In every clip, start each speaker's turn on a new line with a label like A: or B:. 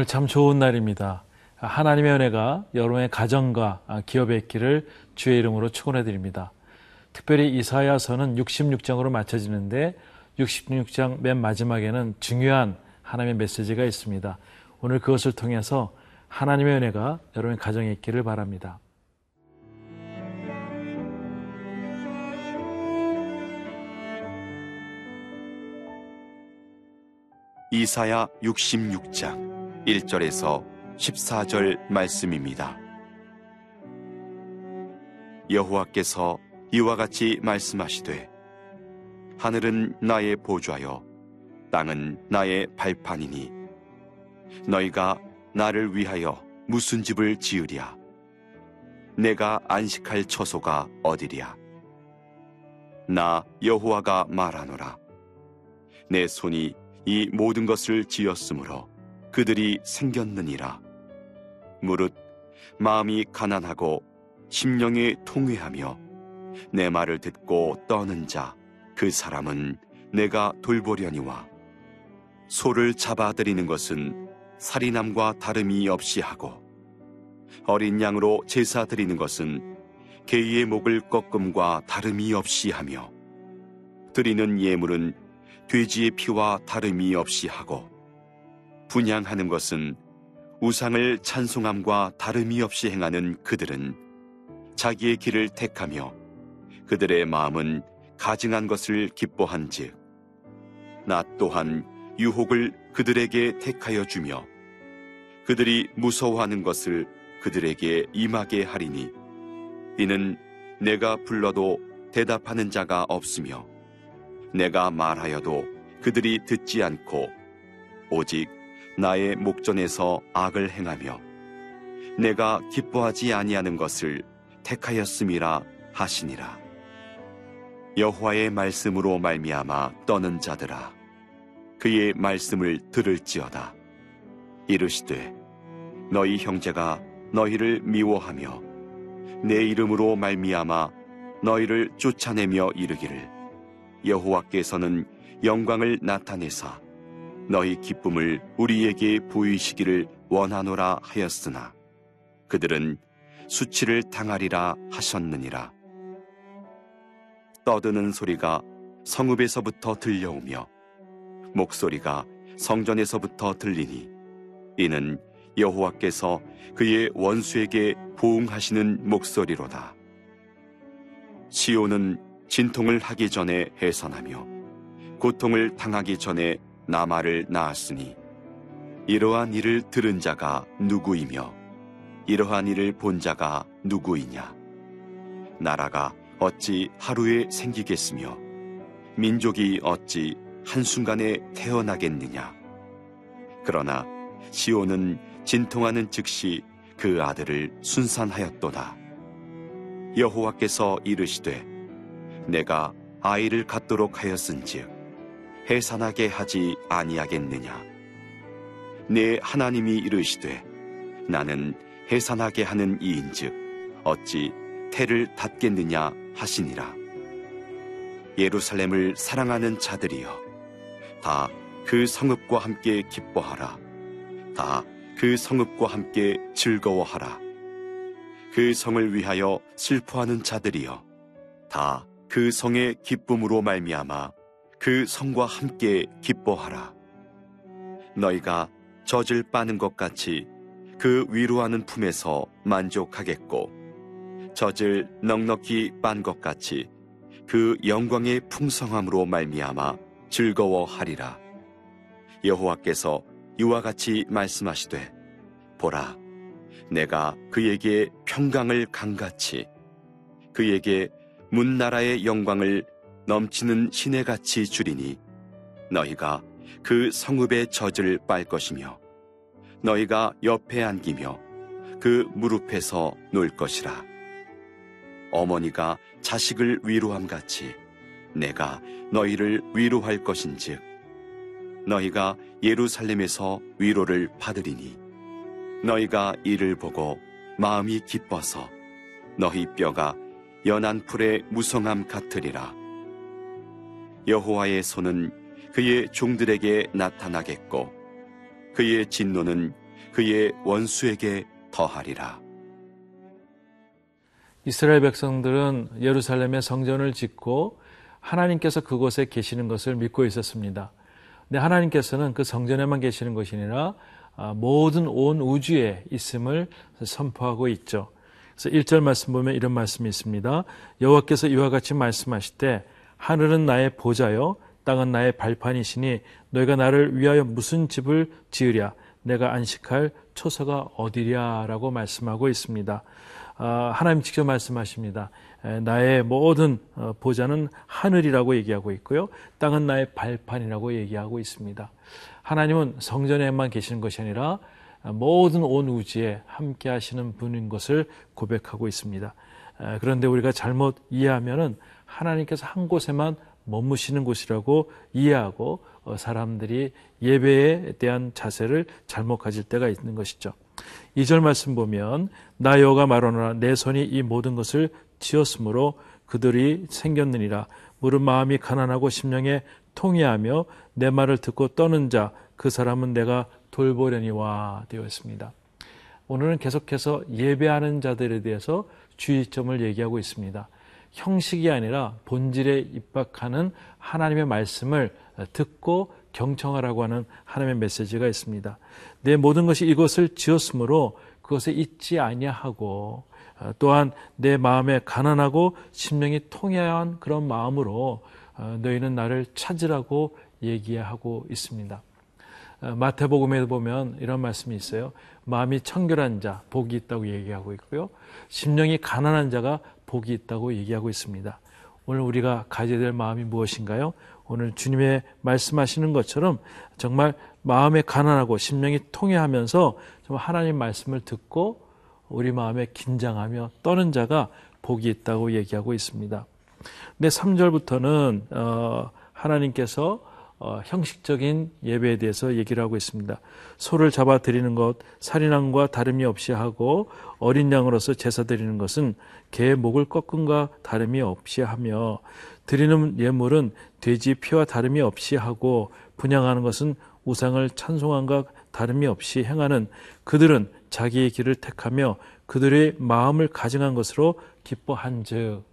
A: 오늘 참 좋은 날입니다. 하나님의 은혜가 여러분의 가정과 기업에 있기를 주의 이름으로 축원해 드립니다. 특별히 이사야서는 66장으로 맞춰지는데 66장 맨 마지막에는 중요한 하나님의 메시지가 있습니다. 오늘 그것을 통해서 하나님의 은혜가 여러분의 가정에 있기를 바랍니다.
B: 이사야 66장 1절에서 14절 말씀입니다. 여호와께서 이와 같이 말씀하시되 하늘은 나의 보좌여 땅은 나의 발판이니 너희가 나를 위하여 무슨 집을 지으랴? 내가 안식할 처소가 어디랴? 나 여호와가 말하노라. 내 손이 이 모든 것을 지었으므로 그들이 생겼느니라. 무릇 마음이 가난하고 심령이 통회하며 내 말을 듣고 떠는 자 그 사람은 내가 돌보려니와 소를 잡아들이는 것은 살인함과 다름이 없이 하고 어린 양으로 제사 드리는 것은 개의 목을 꺾음과 다름이 없이 하며 드리는 예물은 돼지의 피와 다름이 없이 하고 분양하는 것은 우상을 찬송함과 다름이 없이 행하는 그들은 자기의 길을 택하며 그들의 마음은 가증한 것을 기뻐한 즉 나 또한 유혹을 그들에게 택하여 주며 그들이 무서워하는 것을 그들에게 임하게 하리니 이는 내가 불러도 대답하는 자가 없으며 내가 말하여도 그들이 듣지 않고 오직 나의 목전에서 악을 행하며 내가 기뻐하지 아니하는 것을 택하였음이라 하시니라. 여호와의 말씀으로 말미암아 떠는 자들아 그의 말씀을 들을지어다. 이르시되 너희 형제가 너희를 미워하며 내 이름으로 말미암아 너희를 쫓아내며 이르기를 여호와께서는 영광을 나타내사 너희 기쁨을 우리에게 보이시기를 원하노라 하였으나 그들은 수치를 당하리라 하셨느니라. 떠드는 소리가 성읍에서부터 들려오며 목소리가 성전에서부터 들리니 이는 여호와께서 그의 원수에게 보응하시는 목소리로다. 시온은 진통을 하기 전에 해산하며 고통을 당하기 전에 나마를 낳았으니 이러한 일을 들은 자가 누구이며 이러한 일을 본 자가 누구이냐? 나라가 어찌 하루에 생기겠으며 민족이 어찌 한순간에 태어나겠느냐? 그러나 시온은 진통하는 즉시 그 아들을 순산하였도다. 여호와께서 이르시되 내가 아이를 갖도록 하였은즉 해산하게 하지 아니하겠느냐? 내 하나님이 이르시되 나는 해산하게 하는 이인즉 어찌 태를 닫겠느냐 하시니라. 예루살렘을 사랑하는 자들이여 다 그 성읍과 함께 기뻐하라. 다 그 성읍과 함께 즐거워하라. 그 성을 위하여 슬퍼하는 자들이여 다 그 성의 기쁨으로 말미암아 그 성과 함께 기뻐하라. 너희가 젖을 빠는 것 같이 그 위로하는 품에서 만족하겠고 젖을 넉넉히 빤 것 같이 그 영광의 풍성함으로 말미암아 즐거워하리라. 여호와께서 이와 같이 말씀하시되 보라 내가 그에게 평강을 강같이 그에게 문나라의 영광을 넘치는 시내같이 주리니 너희가 그 성읍의 젖을 빨 것이며 너희가 옆에 안기며 그 무릎에서 놀 것이라. 어머니가 자식을 위로함 같이 내가 너희를 위로할 것인즉 너희가 예루살렘에서 위로를 받으리니 너희가 이를 보고 마음이 기뻐서 너희 뼈가 연한 풀의 무성함 같으리라 여호와의 손은 그의 종들에게 나타나겠고 그의 진노는 그의 원수에게 더하리라.
A: 이스라엘 백성들은 예루살렘에 성전을 짓고 하나님께서 그곳에 계시는 것을 믿고 있었습니다. 근데 하나님께서는 그 성전에만 계시는 것이 아니라 아, 모든 온 우주에 있음을 선포하고 있죠. 그래서 1절 말씀 보면 이런 말씀이 있습니다. 여호와께서 이와 같이 말씀하실 때 하늘은 나의 보좌요 땅은 나의 발판이시니 너희가 나를 위하여 무슨 집을 지으랴 내가 안식할 초서가 어디랴라고 말씀하고 있습니다. 아, 하나님 직접 말씀하십니다. 나의 모든 어, 보좌는 하늘이라고 얘기하고 있고요. 땅은 나의 발판이라고 얘기하고 있습니다. 하나님은 성전에만 계시는 것이 아니라 모든 온 우주에 함께 하시는 분인 것을 고백하고 있습니다. 그런데 우리가 잘못 이해하면은 하나님께서 한 곳에만 머무시는 곳이라고 이해하고 어, 사람들이 예배에 대한 자세를 잘못 가질 때가 있는 것이죠. 2절 말씀 보면 나 여호가 말하노라 내 손이 이 모든 것을 지었으므로 그들이 생겼느니라 무릇 마음이 가난하고 심령에 통해하며 내 말을 듣고 떠는 자 그 사람은 내가 돌보려니와 되어 있습니다. 오늘은 계속해서 예배하는 자들에 대해서 주의점을 얘기하고 있습니다. 형식이 아니라 본질에 입박하는 하나님의 말씀을 듣고 경청하라고 하는 하나님의 메시지가 있습니다. 내 모든 것이 이것을 지었으므로 그것에 잊지 아니하고 어, 또한 내 마음에 가난하고 심령이 통해한 그런 마음으로 어, 너희는 나를 찾으라고 얘기하고 있습니다. 어, 마태복음에 보면 이런 말씀이 있어요. 마음이 청결한 자 복이 있다고 얘기하고 있고요. 심령이 가난한 자가 복이 있다고 얘기하고 있습니다. 오늘 우리가 가져야 될 마음이 무엇인가요? 오늘 주님의 말씀하시는 것처럼 정말 마음에 가난하고 심령이 통해하면서 하나님 말씀을 듣고 우리 마음에 긴장하며 떠는 자가 복이 있다고 얘기하고 있습니다. 근데 3절부터는 어, 하나님께서 어, 형식적인 예배에 대해서 얘기를 하고 있습니다. 소를 잡아 드리는 것, 살인함과 다름이 없이 하고 어린 양으로서 제사 드리는 것은 개의 목을 꺾음과 다름이 없이 하며 드리는 예물은 돼지 피와 다름이 없이 하고 분양하는 것은 우상을 찬송함과 다름이 없이 행하는 그들은 자기의 길을 택하며 그들의 마음을 가증한 것으로 기뻐한즉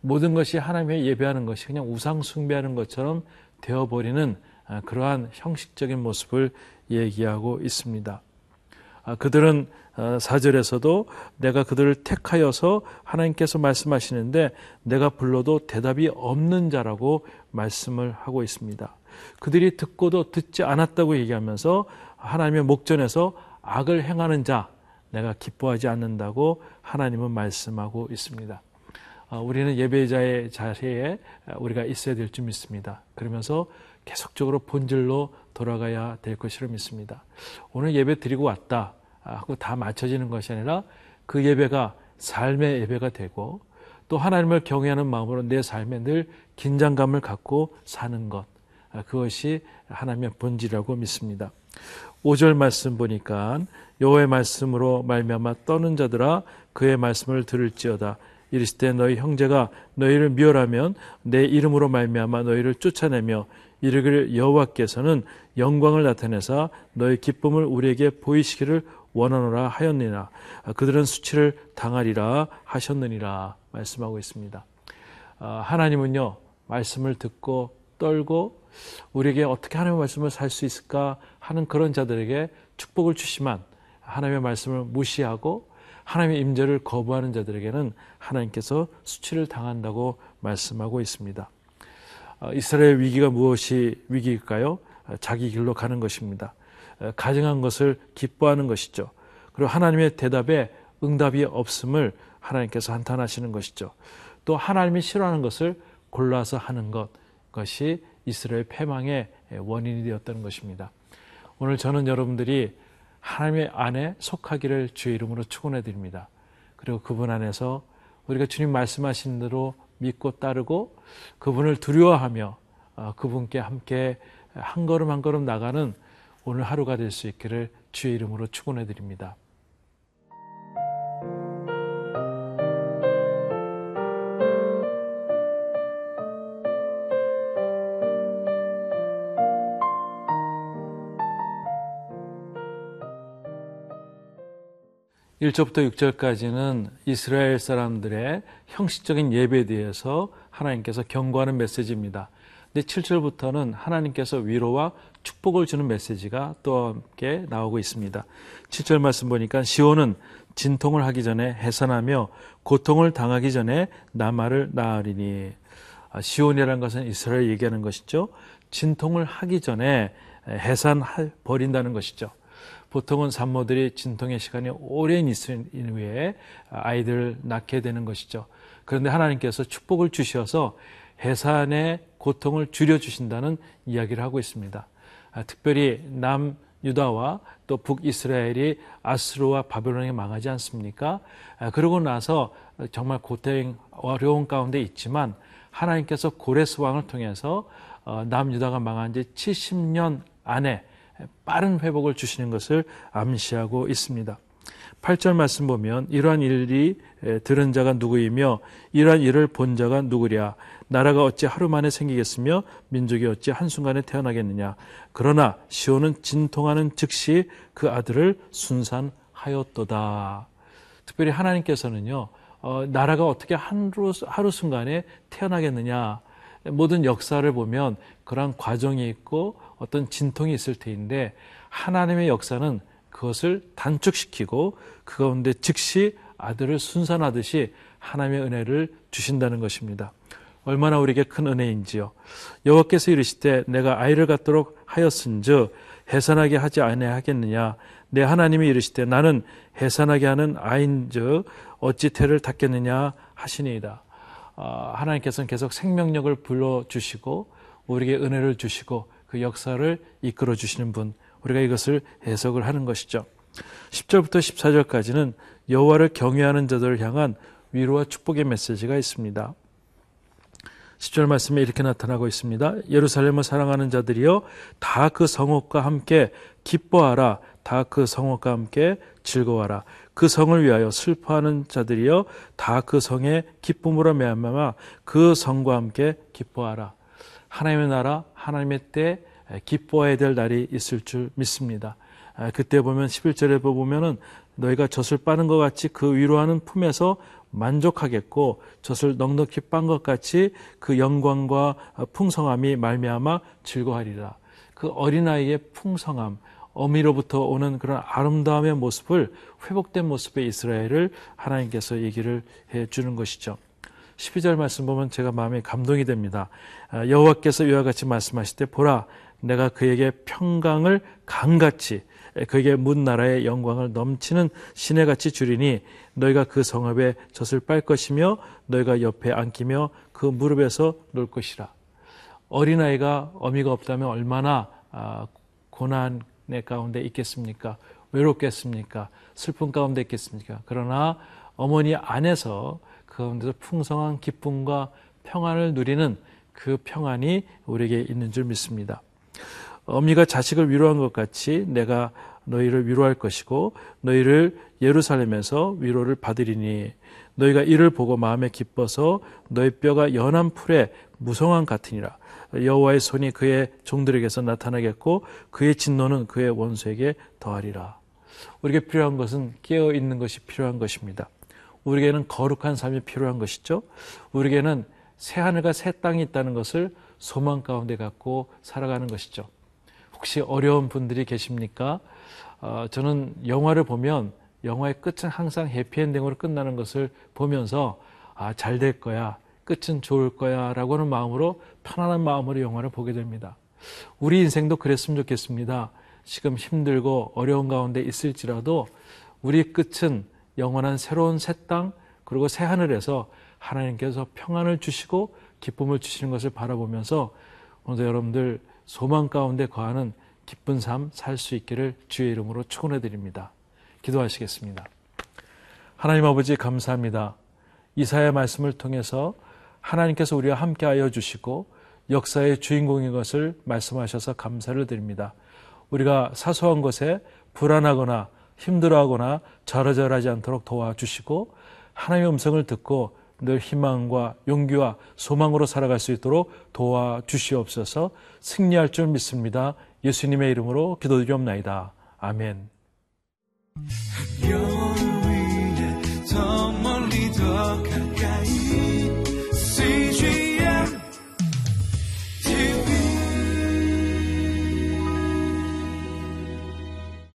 A: 모든 것이 하나님의 예배하는 것이 그냥 우상 숭배하는 것처럼 되어버리는 아, 그러한 형식적인 모습을 얘기하고 있습니다. 아, 그들은 아, 사절에서도 내가 그들을 택하여서 하나님께서 말씀하시는데 내가 불러도 대답이 없는 자라고 말씀을 하고 있습니다. 그들이 듣고도 듣지 않았다고 얘기하면서 하나님의 목전에서 악을 행하는 자 내가 기뻐하지 않는다고 하나님은 말씀하고 있습니다. 어, 우리는 예배자의 자리에 우리가 있어야 될 줄 믿습니다. 그러면서 계속적으로 본질로 돌아가야 될 것이라 믿습니다. 오늘 예배 드리고 왔다 하고 다 맞춰지는 것이 아니라 그 예배가 삶의 예배가 되고 또 하나님을 경외하는 마음으로 내 삶에 늘 긴장감을 갖고 사는 것 아, 그것이 하나님의 본질이라고 믿습니다. 5절 말씀 보니까 여호와의 말씀으로 말미암아 떠는 자들아 그의 말씀을 들을지어다 이르실 때 너희 형제가 너희를 미워하면 내 이름으로 말미암아 너희를 쫓아내며 이르기를 여호와께서는 영광을 나타내사 너희 기쁨을 우리에게 보이시기를 원하노라 하였느니라 그들은 수치를 당하리라 하셨느니라 말씀하고 있습니다. 아, 하나님은요 말씀을 듣고 떨고 우리에게 어떻게 하나님의 말씀을 살 수 있을까 하는 그런 자들에게 축복을 주시만 하나님의 말씀을 무시하고 하나님의 임재를 거부하는 자들에게는 하나님께서 수치를 당한다고 말씀하고 있습니다. 어, 이스라엘 위기가 무엇이 위기일까요? 어, 자기 길로 가는 것입니다. 어, 가증한 것을 기뻐하는 것이죠. 그리고 하나님의 대답에 응답이 없음을 하나님께서 한탄하시는 것이죠. 또 하나님이 싫어하는 것을 골라서 하는 것, 것이 이스라엘 패망의 원인이 되었던 것입니다. 오늘 저는 여러분들이 하나님의 안에 속하기를 주의 이름으로 축원해 드립니다. 그리고 그분 안에서 우리가 주님 말씀하신 대로 믿고 따르고 그분을 두려워하며 어, 그분께 함께 한 걸음 한 걸음 나가는 오늘 하루가 될 수 있기를 주의 이름으로 축원해 드립니다. 1절부터 6절까지는 이스라엘 사람들의 형식적인 예배에 대해서 하나님께서 경고하는 메시지입니다. 근데 7절부터는 하나님께서 위로와 축복을 주는 메시지가 또 함께 나오고 있습니다. 7절 말씀 보니까 시온은 진통을 하기 전에 해산하며 고통을 당하기 전에 나말을 낳으리니 아, 시온이라는 것은 이스라엘 얘기하는 것이죠. 진통을 하기 전에 해산 버린다는 것이죠. 보통은 산모들이 진통의 시간이 오랜 있은 후에 아이들을 낳게 되는 것이죠. 그런데 하나님께서 축복을 주셔서 해산의 고통을 줄여주신다는 이야기를 하고 있습니다. 아, 특별히 남 유다와 또 북이스라엘이 아스루와 바벨론에 망하지 않습니까? 아, 그러고 나서 정말 고통 어려운 가운데 있지만 하나님께서 고레스 왕을 통해서 어, 남유다가 망한 지 70년 안에 빠른 회복을 주시는 것을 암시하고 있습니다. 8절 말씀 보면 이러한 일이 들은 자가 누구이며 이러한 일을 본 자가 누구랴? 나라가 어찌 하루 만에 생기겠으며 민족이 어찌 한순간에 태어나겠느냐? 그러나 시온은 진통하는 즉시 그 아들을 순산하였도다. 특별히 하나님께서는요 어, 나라가 어떻게 하루, 하루 순간에 태어나겠느냐? 모든 역사를 보면 그러한 과정이 있고 어떤 진통이 있을 테인데 하나님의 역사는 그것을 단축시키고 그 가운데 즉시 아들을 순산하듯이 하나님의 은혜를 주신다는 것입니다. 얼마나 우리에게 큰 은혜인지요. 여호와께서 이르시되 내가 아이를 갖도록 하였은즉 해산하게 하지 아니하겠느냐. 내 하나님이 이르시되 나는 해산하게 하는 아인즉 어찌 태를 닫겠느냐 하시니이다. 아, 하나님께서는 계속 생명력을 불러 주시고 우리에게 은혜를 주시고 그 역사를 이끌어 주시는 분, 우리가 이것을 해석을 하는 것이죠. 10절부터 14절까지는 여호와를 경외하는 자들을 향한 위로와 축복의 메시지가 있습니다. 10절 말씀에 이렇게 나타나고 있습니다. 예루살렘을 사랑하는 자들이여 다 그 성읍과 함께 기뻐하라. 다 그 성읍과 함께 즐거워하라. 그 성을 위하여 슬퍼하는 자들이여 다 그 성의 기쁨으로 매하마 그 성과 함께 기뻐하라. 하나님의 나라, 하나님의 때 기뻐해야 될 날이 있을 줄 믿습니다. 그때 보면 11절에 보면은 너희가 젖을 빠는 것 같이 그 위로하는 품에서 만족하겠고 젖을 넉넉히 빤 것 같이 그 영광과 풍성함이 말미암아 즐거하리라. 그 어린아이의 풍성함, 어미로부터 오는 그런 아름다움의 모습을 회복된 모습의 이스라엘을 하나님께서 얘기를 해 주는 것이죠. 12절 말씀 보면 제가 마음에 감동이 됩니다. 아, 여호와께서 이와 같이 말씀하실 때 보라 내가 그에게 평강을 강같이 그에게 문 나라의 영광을 넘치는 시내같이 주리니 너희가 그 성읍에 젖을 빨 것이며 너희가 옆에 앉기며 그 무릎에서 놀 것이라. 어린아이가 어미가 없다면 얼마나 아, 고난의 가운데 있겠습니까? 외롭겠습니까? 슬픈 가운데 있겠습니까? 그러나 어머니 안에서 그 가운데서 풍성한 기쁨과 평안을 누리는 그 평안이 우리에게 있는 줄 믿습니다. 어미가 자식을 위로한 것 같이 내가 너희를 위로할 것이고 너희를 예루살렘에서 위로를 받으리니 너희가 이를 보고 마음에 기뻐서 너희 뼈가 연한 풀에 무성한 같으니라 여호와의 손이 그의 종들에게서 나타나겠고 그의 진노는 그의 원수에게 더하리라 우리에게 필요한 것은 깨어 있는 것이 필요한 것입니다. 우리에게는 거룩한 삶이 필요한 것이죠. 우리에게는 새 하늘과 새 땅이 있다는 것을 소망 가운데 갖고 살아가는 것이죠. 혹시 어려운 분들이 계십니까? 어, 저는 영화를 보면 영화의 끝은 항상 해피엔딩으로 끝나는 것을 보면서 아, 잘 될 거야. 끝은 좋을 거야. 라고 하는 마음으로 편안한 마음으로 영화를 보게 됩니다. 우리 인생도 그랬으면 좋겠습니다. 지금 힘들고 어려운 가운데 있을지라도 우리 끝은 영원한 새로운 새 땅, 그리고 새 하늘에서 하나님께서 평안을 주시고 기쁨을 주시는 것을 바라보면서 오늘도 여러분들 소망 가운데 거하는 기쁜 삶 살 수 있기를 주의 이름으로 축원해 드립니다. 기도하시겠습니다. 하나님 아버지 감사합니다. 이사야 말씀을 통해서 하나님께서 우리와 함께하여 주시고 역사의 주인공인 것을 말씀하셔서 감사를 드립니다. 우리가 사소한 것에 불안하거나 힘들어하거나 절어절하지 않도록 도와주시고 하나님의 음성을 듣고 늘 희망과 용기와 소망으로 살아갈 수 있도록 도와주시옵소서 승리할 줄 믿습니다. 예수님의 이름으로 기도드리옵나이다. 아멘.